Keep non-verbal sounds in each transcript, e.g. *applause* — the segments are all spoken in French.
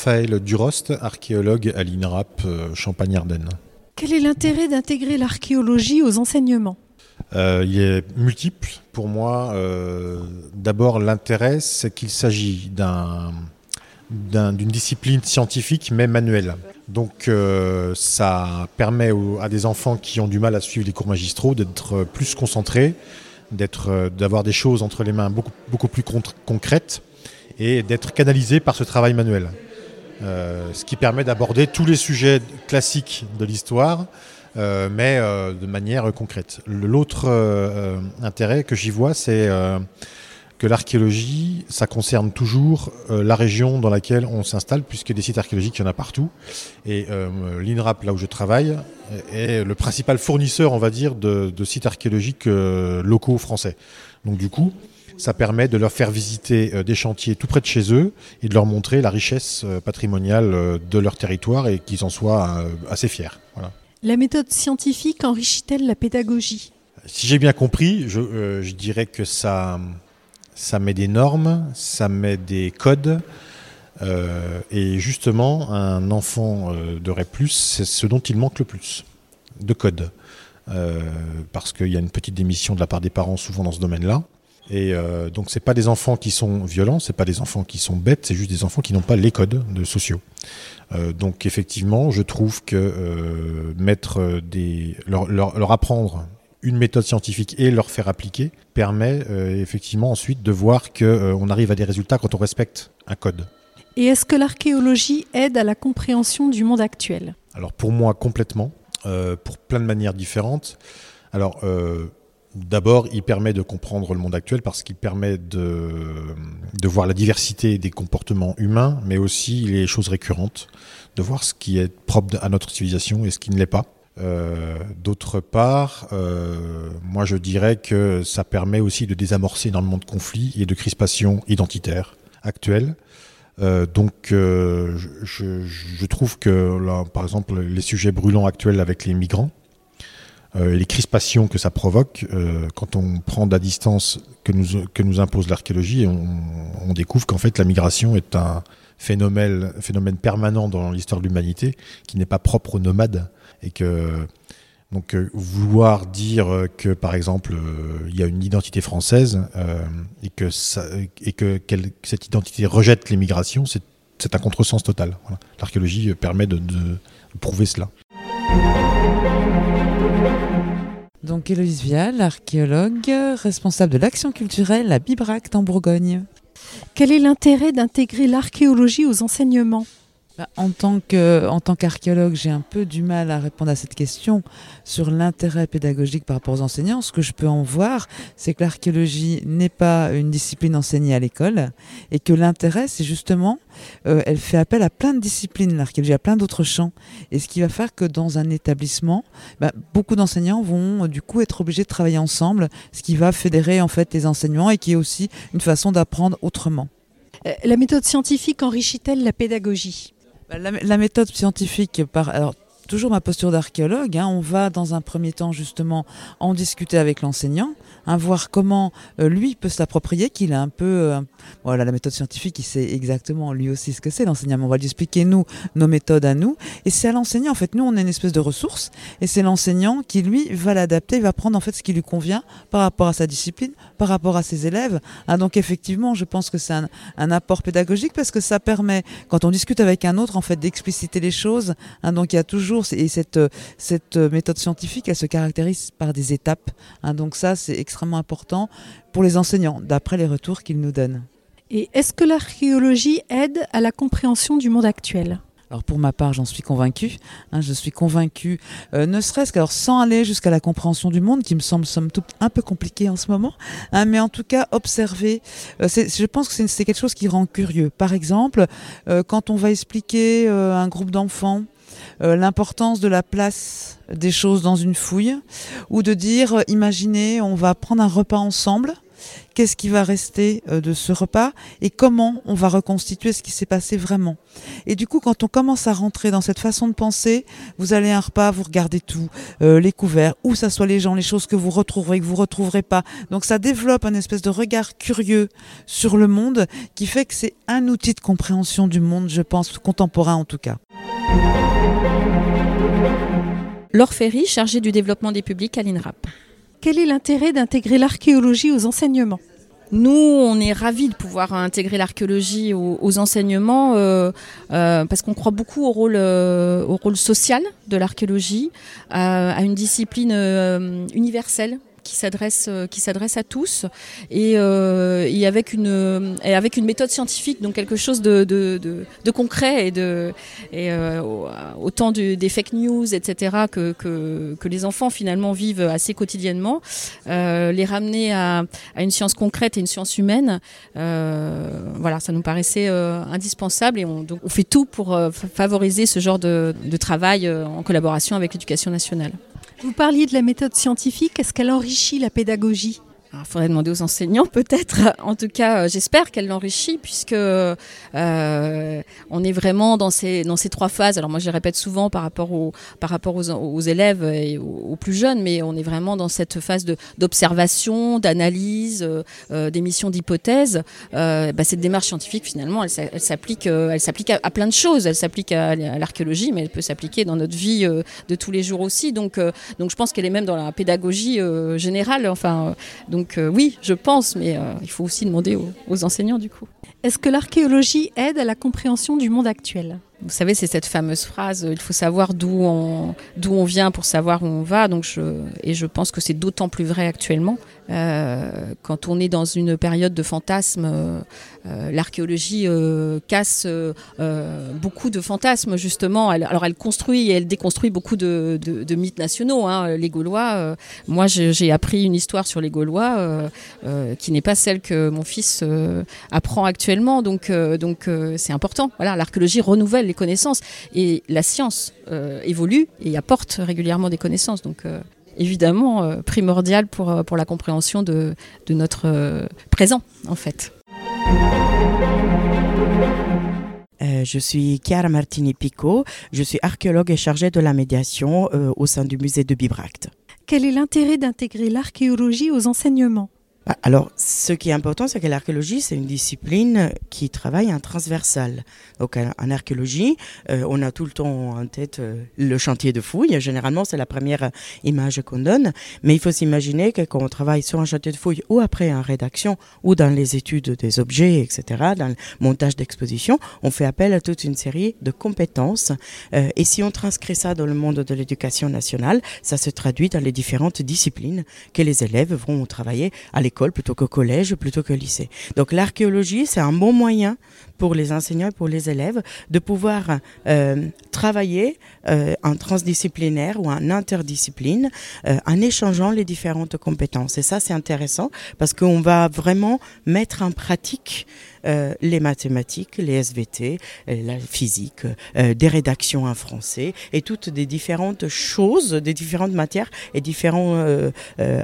Raphaël Durost, archéologue à l'INRAP Champagne-Ardenne. Quel est l'intérêt d'intégrer l'archéologie aux enseignements? Il est multiple. Pour moi, d'abord l'intérêt, c'est qu'il s'agit d'un d'une discipline scientifique mais manuelle. Donc euh, ça permet à des enfants qui ont du mal à suivre les cours magistraux d'être plus concentrés, euh, d'avoir des choses entre les mains beaucoup, beaucoup plus concrètes et d'être canalisés par ce travail manuel. Euh, ce qui permet d'aborder tous les sujets classiques de l'histoire, mais de manière concrète. L'autre intérêt que j'y vois, c'est que l'archéologie, ça concerne toujours euh, la région dans laquelle on s'installe, puisque des sites archéologiques, il y en a partout. Et euh, l'INRAP, là où je travaille, est le principal fournisseur, on va dire, de, sites archéologiques euh, locaux français. Donc du coup, ça permet de leur faire visiter des chantiers tout près de chez eux et de leur montrer la richesse patrimoniale de leur territoire et qu'ils en soient assez fiers. La méthode scientifique enrichit-elle la pédagogie? Si j'ai bien compris, je, je dirais que ça ça met des normes, ça met des codes. Euh, et justement, un enfant euh, de REP+, c'est ce dont il manque le plus, de codes. Euh, parce qu'il y a une petite démission de la part des parents souvent dans ce domaine-là. Et donc, c'est pas des enfants qui sont violents, c'est pas des enfants qui sont bêtes, c'est juste des enfants qui n'ont pas les codes de sociaux. donc, effectivement, je trouve que mettre des, leur apprendre une méthode scientifique et leur faire appliquer permet euh, effectivement ensuite de voir qu'on euh, arrive à des résultats quand on respecte un code. Et est-ce que l'archéologie aide à la compréhension du monde actuel? Alors pour moi complètement, euh, pour plein de manières différentes. Alors D'abord, il permet de comprendre le monde actuel parce qu'il permet de, de, voir la diversité des comportements humains, mais aussi les choses récurrentes, de voir ce qui est propre à notre civilisation et ce qui ne l'est pas. Euh, d'autre part, euh, moi je dirais que ça permet aussi de désamorcer énormément de conflits et de crispations identitaires actuelles. Euh, donc je, trouve que là, par exemple, les sujets brûlants actuels avec les migrants, et les crispations que ça provoque, quand on prend de la distance que nous, que nous impose l'archéologie, on, découvre qu'en fait la migration est un phénomène, phénomène permanent dans l'histoire de l'humanité qui n'est pas propre aux nomades et que donc euh, vouloir dire que par exemple euh, il y a une identité française euh, et que et que cette identité rejette l'immigration, c'est un contresens total. L'archéologie permet de, prouver cela. Donc Héloïse Vial, archéologue, responsable de l'action culturelle à Bibrac en Bourgogne. Quel est l'intérêt d'intégrer l'archéologie aux enseignements? En tant que, en tant qu'archéologue, j'ai un peu du mal à répondre à cette question sur l'intérêt pédagogique par rapport aux enseignants. Ce que je peux en voir, c'est que l'archéologie n'est pas une discipline enseignée à l'école et que l'intérêt, c'est justement, euh, elle fait appel à plein de disciplines, l'archéologie, à plein d'autres champs. Et ce qui va faire que dans un établissement, bah, beaucoup d'enseignants vont du coup être obligés de travailler ensemble, ce qui va fédérer en fait les enseignements et qui est aussi une façon d'apprendre autrement. Euh, la méthode scientifique enrichit-elle la pédagogie? Bah, la, méthode scientifique, par, toujours ma posture d'archéologue, hein, on va dans un premier temps justement en discuter avec l'enseignant, hein, voir comment euh, lui peut s'approprier, qu'il a un peu, euh, voilà, la méthode scientifique, il sait exactement lui aussi ce que c'est l'enseignement. On va lui expliquer nous nos méthodes à nous, et c'est à l'enseignant en fait. Nous, on est une espèce de ressource, et c'est l'enseignant qui lui va l'adapter, il va prendre en fait ce qui lui convient par rapport à sa discipline, par rapport à ses élèves. Hein, donc effectivement, je pense que c'est un, un, apport pédagogique parce que ça permet, quand on discute avec un autre, en fait, d'expliciter les choses. donc il y a toujours et cette, cette méthode scientifique, elle se caractérise par des étapes. Hein. donc ça, c'est extrêmement important pour les enseignants, d'après les retours qu'ils nous donnent. Et est-ce que l'archéologie aide à la compréhension du monde actuel? Alors pour ma part, j'en suis convaincue. Hein, je suis convaincue, euh, ne serait-ce qu'alors sans aller jusqu'à la compréhension du monde, qui me semble somme toute un peu compliqué en ce moment, hein, mais en tout cas observer. Euh, je pense que c'est quelque chose qui rend curieux. Par exemple, euh, quand on va expliquer un groupe d'enfants euh, l'importance de la place des choses dans une fouille, ou de dire, euh, imaginez, on va prendre un repas ensemble, qu'est-ce qui va rester euh, de ce repas et comment on va reconstituer ce qui s'est passé vraiment. Et du coup, quand on commence à rentrer dans cette façon de penser, vous allez à un repas, vous regardez tout, les couverts, où ça soit les gens, les choses que vous retrouverez, que vous retrouverez pas. Donc ça développe un espèce de regard curieux sur le monde qui fait que c'est un outil de compréhension du monde, je pense, contemporain en tout cas. Laure Ferry, chargée du développement des publics à l'INRAP. Quel est l'intérêt d'intégrer l'archéologie aux enseignements? Nous, on est ravis de pouvoir intégrer l'archéologie aux, enseignements euh, euh, parce qu'on croit beaucoup au rôle, euh, au rôle social de l'archéologie, à une discipline universelle qui s'adresse euh, qui s'adresse à tous et, euh, et, avec une et avec une méthode scientifique donc quelque chose de, de, de, de concret et de et euh, autant des fake news etc que, que, que les enfants finalement vivent assez quotidiennement les ramener à, à, une science concrète et une science humaine voilà ça nous paraissait indispensable et on, donc on fait tout pour favoriser ce genre de, de travail en collaboration avec l'éducation nationale. Vous parliez de la méthode scientifique, est-ce qu'elle enrichit la pédagogie? Il faudrait demander aux enseignants *laughs* peut-être. En tout cas, euh, j'espère qu'elle l'enrichit puisque euh, on est vraiment dans ces dans ces trois phases. Alors moi, je répète souvent par rapport aux par rapport aux, élèves et aux, plus jeunes, mais on est vraiment dans cette phase d'observation, d'analyse, euh, d'émission d'hypothèses. Bah, cette démarche scientifique, finalement, elle, s'applique elle s'applique à, plein de choses. Elle s'applique à, à l'archéologie, mais elle peut s'appliquer dans notre vie de tous les jours aussi. Donc donc je pense qu'elle est même dans la pédagogie générale. Enfin donc donc euh, oui, je pense, mais euh, il faut aussi demander aux enseignants du coup. Est-ce que l'archéologie aide à la compréhension du monde actuel? Vous savez, c'est cette fameuse phrase il faut savoir d'où on, d'où on vient pour savoir où on va. Donc et je pense que c'est d'autant plus vrai actuellement. Euh, quand on est dans une période de fantasmes, euh, euh l'archéologie euh, casse euh, beaucoup de fantasmes, justement. Alors elle construit et elle déconstruit beaucoup de mythes nationaux. Hein. Les Gaulois, moi j'ai appris une histoire sur les Gaulois qui n'est pas celle que mon fils apprend actuellement. Donc donc c'est important. Voilà, l'archéologie renouvelle les connaissances. Et la science euh, évolue et apporte régulièrement des connaissances. Donc, euh, évidemment, euh, primordial pour, pour la compréhension de, de notre euh, présent, en fait. Euh, je suis Chiara Martini Pico, je suis archéologue et chargée de la médiation euh, au sein du musée de Bibracte. Quel est l'intérêt d'intégrer l'archéologie aux enseignements? Alors, ce qui est important, c'est que l'archéologie, c'est une discipline qui travaille en transversal. Donc, en archéologie, euh, on a tout le temps en tête euh, le chantier de fouille. Généralement, c'est la première image qu'on donne. Mais il faut s'imaginer que quand on travaille sur un chantier de fouille ou après en rédaction ou dans les études des objets, etc., dans le montage d'exposition, on fait appel à toute une série de compétences. Euh, et si on transcrit ça dans le monde de l'éducation nationale, ça se traduit dans les différentes disciplines que les élèves vont travailler à l'école plutôt qu'au collège, plutôt que lycée. Donc l'archéologie, c'est un bon moyen pour les enseignants et pour les élèves de pouvoir euh, travailler euh, en transdisciplinaire ou en interdiscipline euh, en échangeant les différentes compétences. Et ça, c'est intéressant parce qu'on va vraiment mettre en pratique euh, les mathématiques, les SVT, euh, la physique, euh, des rédactions en français et toutes des différentes choses, des différentes matières et différents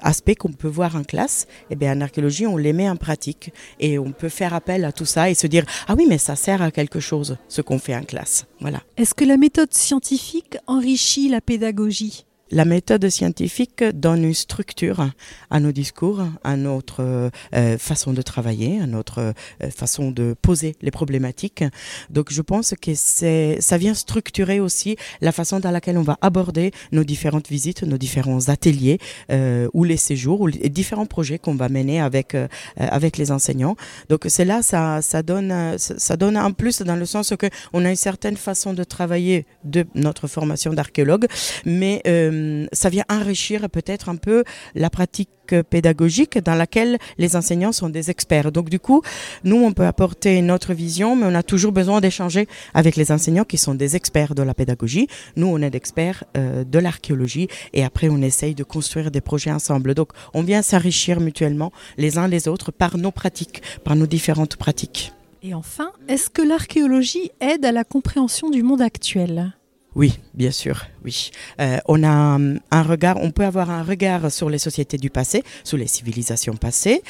aspects qu'on peut voir en classe. Et eh bien en archéologie, on les met en pratique et on peut faire appel à tout ça et se dire ah oui mais ça sert à quelque chose ce qu'on fait en classe. Voilà. Est-ce que la méthode scientifique enrichit la pédagogie? La méthode scientifique donne une structure à nos discours, à notre euh, façon de travailler, à notre euh, façon de poser les problématiques. Donc je pense que c'est ça vient structurer aussi la façon dans laquelle on va aborder nos différentes visites, nos différents ateliers euh, ou les séjours ou les différents projets qu'on va mener avec avec les enseignants. Donc c'est là ça ça donne ça donne un plus dans le sens que on a une certaine façon de travailler de notre formation d'archéologue, mais euh, ça vient enrichir peut-être un peu la pratique pédagogique dans laquelle les enseignants sont des experts. Donc du coup, nous, on peut apporter notre vision, mais on a toujours besoin d'échanger avec les enseignants qui sont des experts de la pédagogie. Nous, on est d'experts euh, de l'archéologie et après, on essaye de construire des projets ensemble. Donc, on vient s'enrichir mutuellement les uns les autres par nos pratiques, par nos différentes pratiques. Et enfin, est-ce que l'archéologie aide à la compréhension du monde actuel? Oui, bien sûr, oui. Euh, on a un, regard, on peut avoir un regard sur les sociétés du passé, sur les civilisations passées,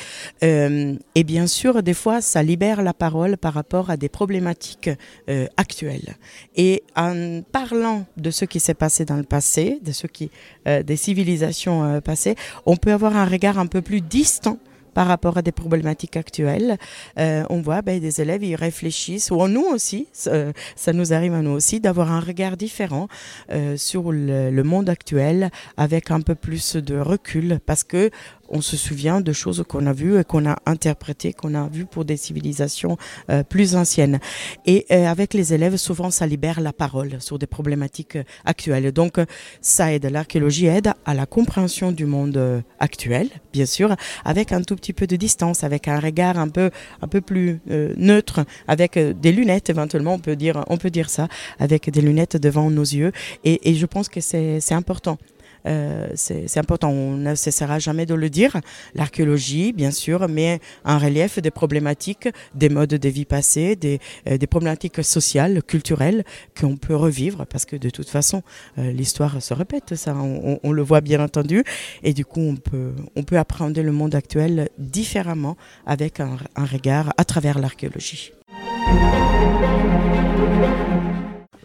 euh, et bien sûr, des fois, ça libère la parole par rapport à des problématiques euh, actuelles. Et en parlant de ce qui s'est passé dans le passé, de ce qui, des civilisations passées, on peut avoir un regard un peu plus distant par rapport à des problématiques actuelles. Euh, on voit ben, des élèves, ils réfléchissent, ou nous aussi, ça, nous arrive à nous aussi, d'avoir un regard différent euh, sur le, le, monde actuel avec un peu plus de recul, parce que on se souvient de choses qu'on a vues et qu'on a interprétées, qu'on a vues pour des civilisations euh, plus anciennes. Et euh, avec les élèves, souvent, ça libère la parole sur des problématiques euh, actuelles. Donc, ça aide, l'archéologie aide à la compréhension du monde actuel, bien sûr, avec un tout petit peu de distance, avec un regard un peu, un peu plus neutre, avec des lunettes, éventuellement, on peut dire, on peut dire ça, avec des lunettes devant nos yeux. Et, et je pense que c'est important. Euh, c'est important. On ne cessera jamais de le dire. L'archéologie, bien sûr, met en relief des problématiques, des modes de vie passés, des, euh, des problématiques sociales, culturelles qu'on peut revivre parce que de toute façon, euh, l'histoire se répète. Ça, on, le voit bien entendu. Et du coup, on peut, on peut appréhender le monde actuel différemment avec un regard à travers l'archéologie.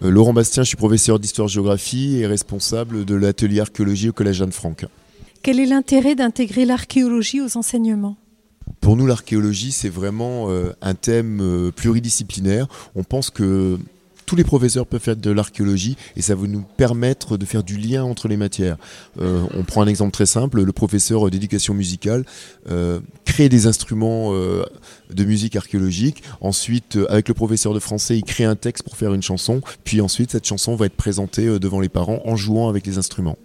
Euh, Laurent Bastien, je suis professeur d'histoire-géographie et responsable de l'atelier archéologie au Collège Anne-Franck. Quel est l'intérêt d'intégrer l'archéologie aux enseignements? Pour nous, l'archéologie, c'est vraiment euh, un thème euh, pluridisciplinaire. On pense que tous les professeurs peuvent faire de l'archéologie et ça va nous permettre de faire du lien entre les matières. Euh, on prend un exemple très simple, le professeur d'éducation musicale euh, crée des instruments euh, de musique archéologique, ensuite avec le professeur de français il crée un texte pour faire une chanson, puis ensuite cette chanson va être présentée devant les parents en jouant avec les instruments.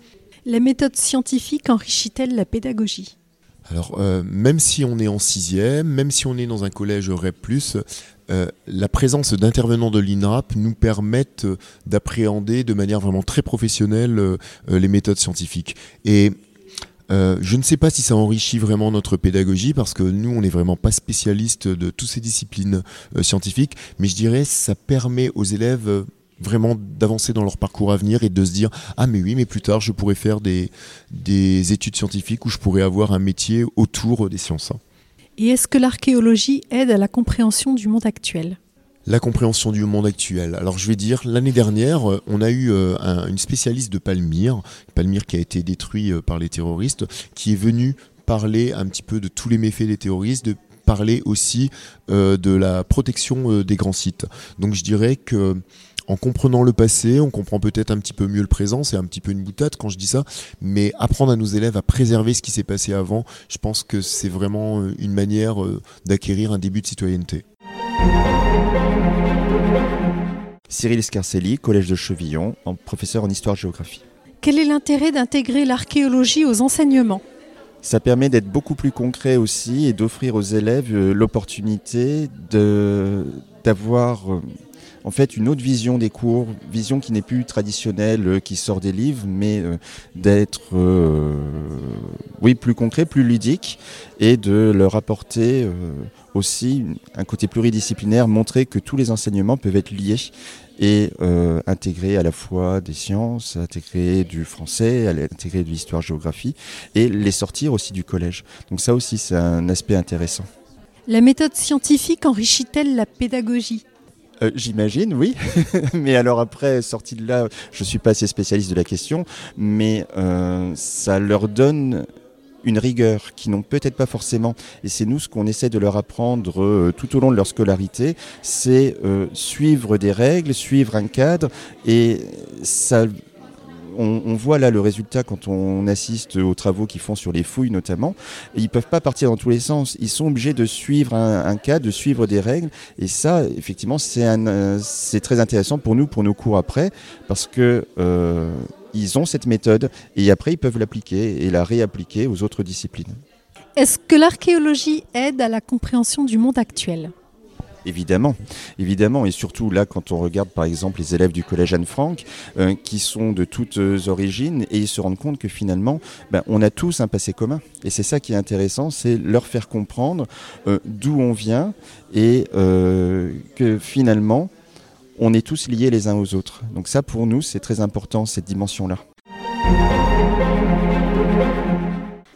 La méthode scientifique enrichit-elle la pédagogie? Alors, même si on est en sixième, même si on est dans un collège REP+, euh, la présence d'intervenants de l'INRAP nous permettent euh, d'appréhender de manière vraiment très professionnelle euh, les méthodes scientifiques. Et je ne sais pas si ça enrichit vraiment notre pédagogie parce que nous, on n'est vraiment pas spécialistes de toutes ces disciplines scientifiques, mais je dirais ça permet aux élèves vraiment d'avancer dans leur parcours à venir et de se dire ah mais oui mais plus tard je pourrais faire des, des études scientifiques ou je pourrais avoir un métier autour des sciences. Et est-ce que l'archéologie aide à la compréhension du monde actuel? La compréhension du monde actuel. Alors je vais dire, l'année dernière, euh, on a eu euh, une spécialiste de Palmyre, Palmyre qui a été détruit euh, par les terroristes, qui est venue parler un petit peu de tous les méfaits des terroristes, de parler aussi de la protection des grands sites. Donc je dirais que en comprenant le passé, on comprend peut-être un petit peu mieux le présent, c'est un petit peu une boutade quand je dis ça, mais apprendre à nos élèves à préserver ce qui s'est passé avant, je pense que c'est vraiment euh, une manière euh, d'acquérir un début de citoyenneté. Cyril Scarcelli, Collège de Chevillon, professeur en histoire-géographie. Quel est l'intérêt d'intégrer l'archéologie aux enseignements? Ça permet d'être beaucoup plus concret aussi et d'offrir aux élèves euh, l'opportunité d'avoir en fait une autre vision des cours, vision qui n'est plus traditionnelle, euh, qui sort des livres, mais euh, d'être euh, oui plus concret, plus ludique, et de leur apporter aussi un côté pluridisciplinaire, montrer que tous les enseignements peuvent être liés et intégrer à la fois des sciences, intégrer du français, intégrer de l'histoire-géographie et les sortir aussi du collège. Donc ça aussi c'est un aspect intéressant. La méthode scientifique enrichit-elle la pédagogie? Euh, j'imagine, oui. *laughs* mais alors après, sorti de là, je suis pas assez spécialiste de la question, mais euh, ça leur donne une rigueur qui n'ont peut-être pas forcément. Et c'est nous ce qu'on essaie de leur apprendre euh, tout au long de leur scolarité, c'est suivre des règles, suivre un cadre, et ça on, voit là le résultat quand on assiste aux travaux qu'ils font sur les fouilles notamment. Ils peuvent pas partir dans tous les sens. Ils sont obligés de suivre un, cas, de suivre des règles. Et ça, effectivement, c'est très intéressant pour nous, pour nos cours après, parce que euh, ils ont cette méthode et après ils peuvent l'appliquer et la réappliquer aux autres disciplines. Est-ce que l'archéologie aide à la compréhension du monde actuel? Évidemment, évidemment, et surtout là, quand on regarde par exemple les élèves du collège Anne-Franck, euh, qui sont de toutes origines, et ils se rendent compte que finalement, ben, on a tous un passé commun. Et c'est ça qui est intéressant, c'est leur faire comprendre euh, d'où on vient et euh, que finalement, on est tous liés les uns aux autres. Donc ça, pour nous, c'est très important, cette dimension-là.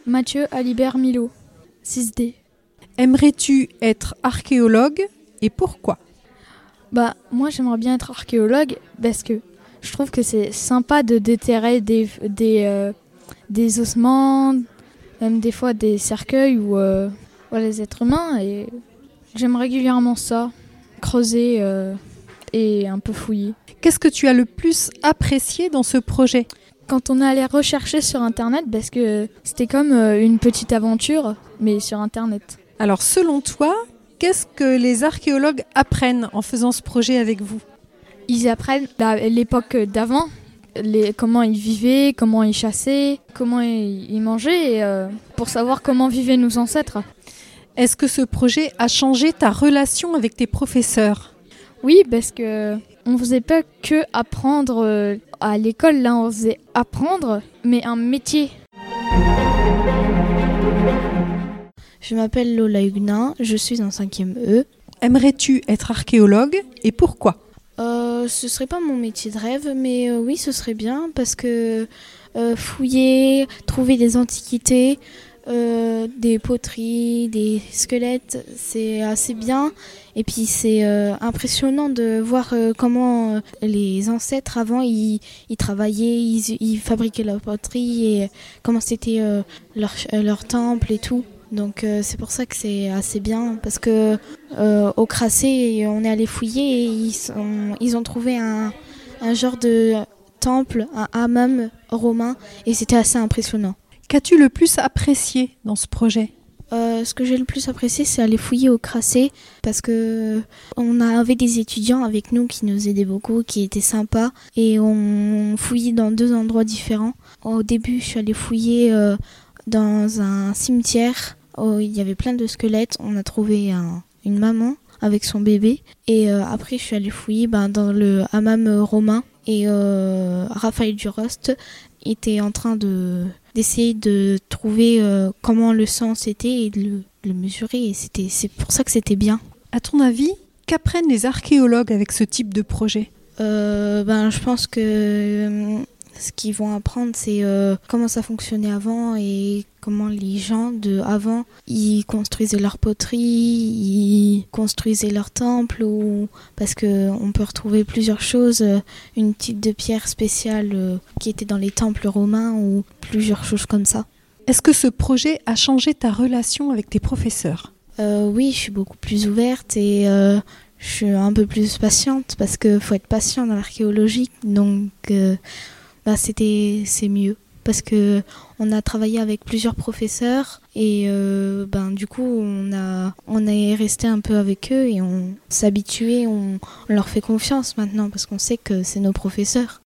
Mathieu Alibert Milo, 6D. Aimerais-tu être archéologue? Et pourquoi? Bah, moi j'aimerais bien être archéologue parce que je trouve que c'est sympa de déterrer des, des, euh, des ossements, même des fois des cercueils ou euh, les êtres humains. Et j'aime régulièrement ça, creuser euh, et un peu fouiller. Qu'est-ce que tu as le plus apprécié dans ce projet? Quand on est allé rechercher sur internet, parce que c'était comme euh, une petite aventure, mais sur internet. Alors selon toi, qu'est-ce que les archéologues apprennent en faisant ce projet avec vous Ils apprennent la- l'époque d'avant, les- comment ils vivaient, comment ils chassaient, comment ils, ils mangeaient, et, euh, pour savoir comment vivaient nos ancêtres. Est-ce que ce projet a changé ta relation avec tes professeurs Oui, parce que on faisait pas que apprendre euh, à l'école, là on faisait apprendre, mais un métier. Je m'appelle Lola Huguenin, je suis en 5e E. Aimerais-tu être archéologue et pourquoi? Euh, ce serait pas mon métier de rêve, mais euh, oui, ce serait bien parce que euh, fouiller, trouver des antiquités, euh, des poteries, des squelettes, c'est assez bien. Et puis c'est impressionnant de voir comment les ancêtres avant ils, ils travaillaient, ils, ils fabriquaient leur poterie et comment c'était leur, leur temple et tout. Donc euh, c'est pour ça que c'est assez bien parce que euh, au Crassé on est allé fouiller et ils, sont- ils ont trouvé un, un genre de temple, un hammam romain et c'était assez impressionnant. Qu'as-tu le plus apprécié dans ce projet? Euh, ce que j'ai le plus apprécié, c'est aller fouiller au Crassé parce que on avait des étudiants avec nous qui nous aidaient beaucoup, qui étaient sympas et on fouillait dans deux endroits différents. Au début, je suis allée fouiller euh, dans un cimetière où il y avait plein de squelettes. On a trouvé un- une maman avec son bébé et euh, après, je suis allée fouiller ben, dans le hammam romain et euh, Raphaël Durost était en train de d'essayer de trouver euh, comment le sang c'était et de le, de le mesurer et c'était c'est pour ça que c'était bien. À ton avis, qu'apprennent les archéologues avec ce type de projet? Euh, ben je pense que euh, ce qu'ils vont apprendre c'est euh, comment ça fonctionnait avant et comment les gens de avant ils construisaient leur poterie, ils construisaient leur temple ou parce que on peut retrouver plusieurs choses, euh, une type de pierre spéciale euh, qui était dans les temples romains ou plusieurs choses comme ça. Est-ce que ce projet a changé ta relation avec tes professeurs? Euh, oui, je suis beaucoup plus ouverte et euh, je suis un peu plus patiente parce que faut être patient dans l'archéologie. Donc, euh, bah, c'était c'est mieux parce que on a travaillé avec plusieurs professeurs et euh, ben du coup on a on est resté un peu avec eux et on s'habituait, on, on leur fait confiance maintenant parce qu'on sait que c'est nos professeurs.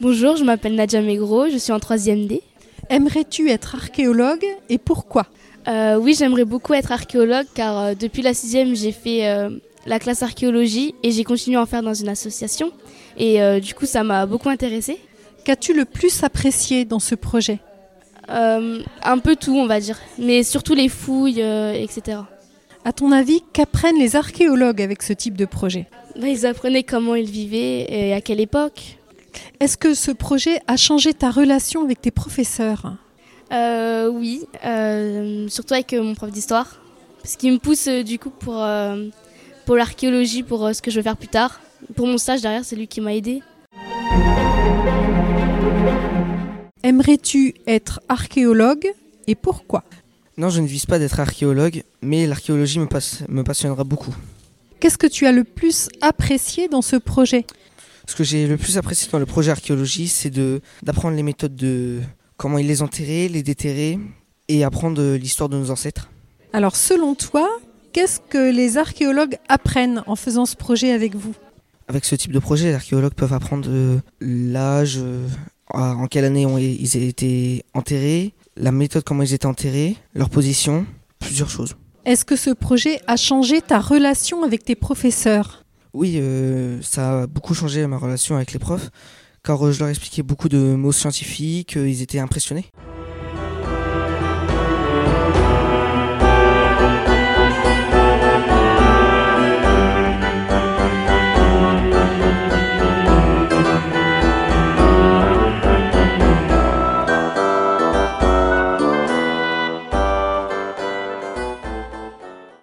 Bonjour, je m'appelle Nadia Megro, je suis en 3e D. Aimerais-tu être archéologue et pourquoi? Euh, oui, j'aimerais beaucoup être archéologue car euh, depuis la 6e, j'ai fait euh, la classe archéologie et j'ai continué à en faire dans une association. Et euh, du coup, ça m'a beaucoup intéressée. Qu'as-tu le plus apprécié dans ce projet? Euh, un peu tout, on va dire, mais surtout les fouilles, euh, etc. À ton avis, qu'apprennent les archéologues avec ce type de projet? Bah, ils apprenaient comment ils vivaient et à quelle époque. Est-ce que ce projet a changé ta relation avec tes professeurs? Oui, surtout avec mon prof d'histoire, parce qu'il me pousse du coup pour, pour l'archéologie, pour euh, ce que je veux faire plus tard. Pour mon stage derrière, c'est lui qui m'a aidé. Aimerais-tu être archéologue et pourquoi? Non, je ne vise pas d'être archéologue, mais l'archéologie me, passe- me passionnera beaucoup. Qu'est-ce que tu as le plus apprécié dans ce projet? Ce que j'ai le plus apprécié dans le projet archéologie, c'est de d'apprendre les méthodes de comment ils les enterraient, les déterrer et apprendre euh, l'histoire de nos ancêtres. Alors selon toi, qu'est-ce que les archéologues apprennent en faisant ce projet avec vous Avec ce type de projet, les archéologues peuvent apprendre euh, l'âge, euh, en quelle année ils ont été enterrés, la méthode comment ils étaient enterrés, leur position, plusieurs choses. Est-ce que ce projet a changé ta relation avec tes professeurs? Oui, euh, ça a beaucoup changé ma relation avec les profs, car je leur expliquais beaucoup de mots scientifiques, ils étaient impressionnés.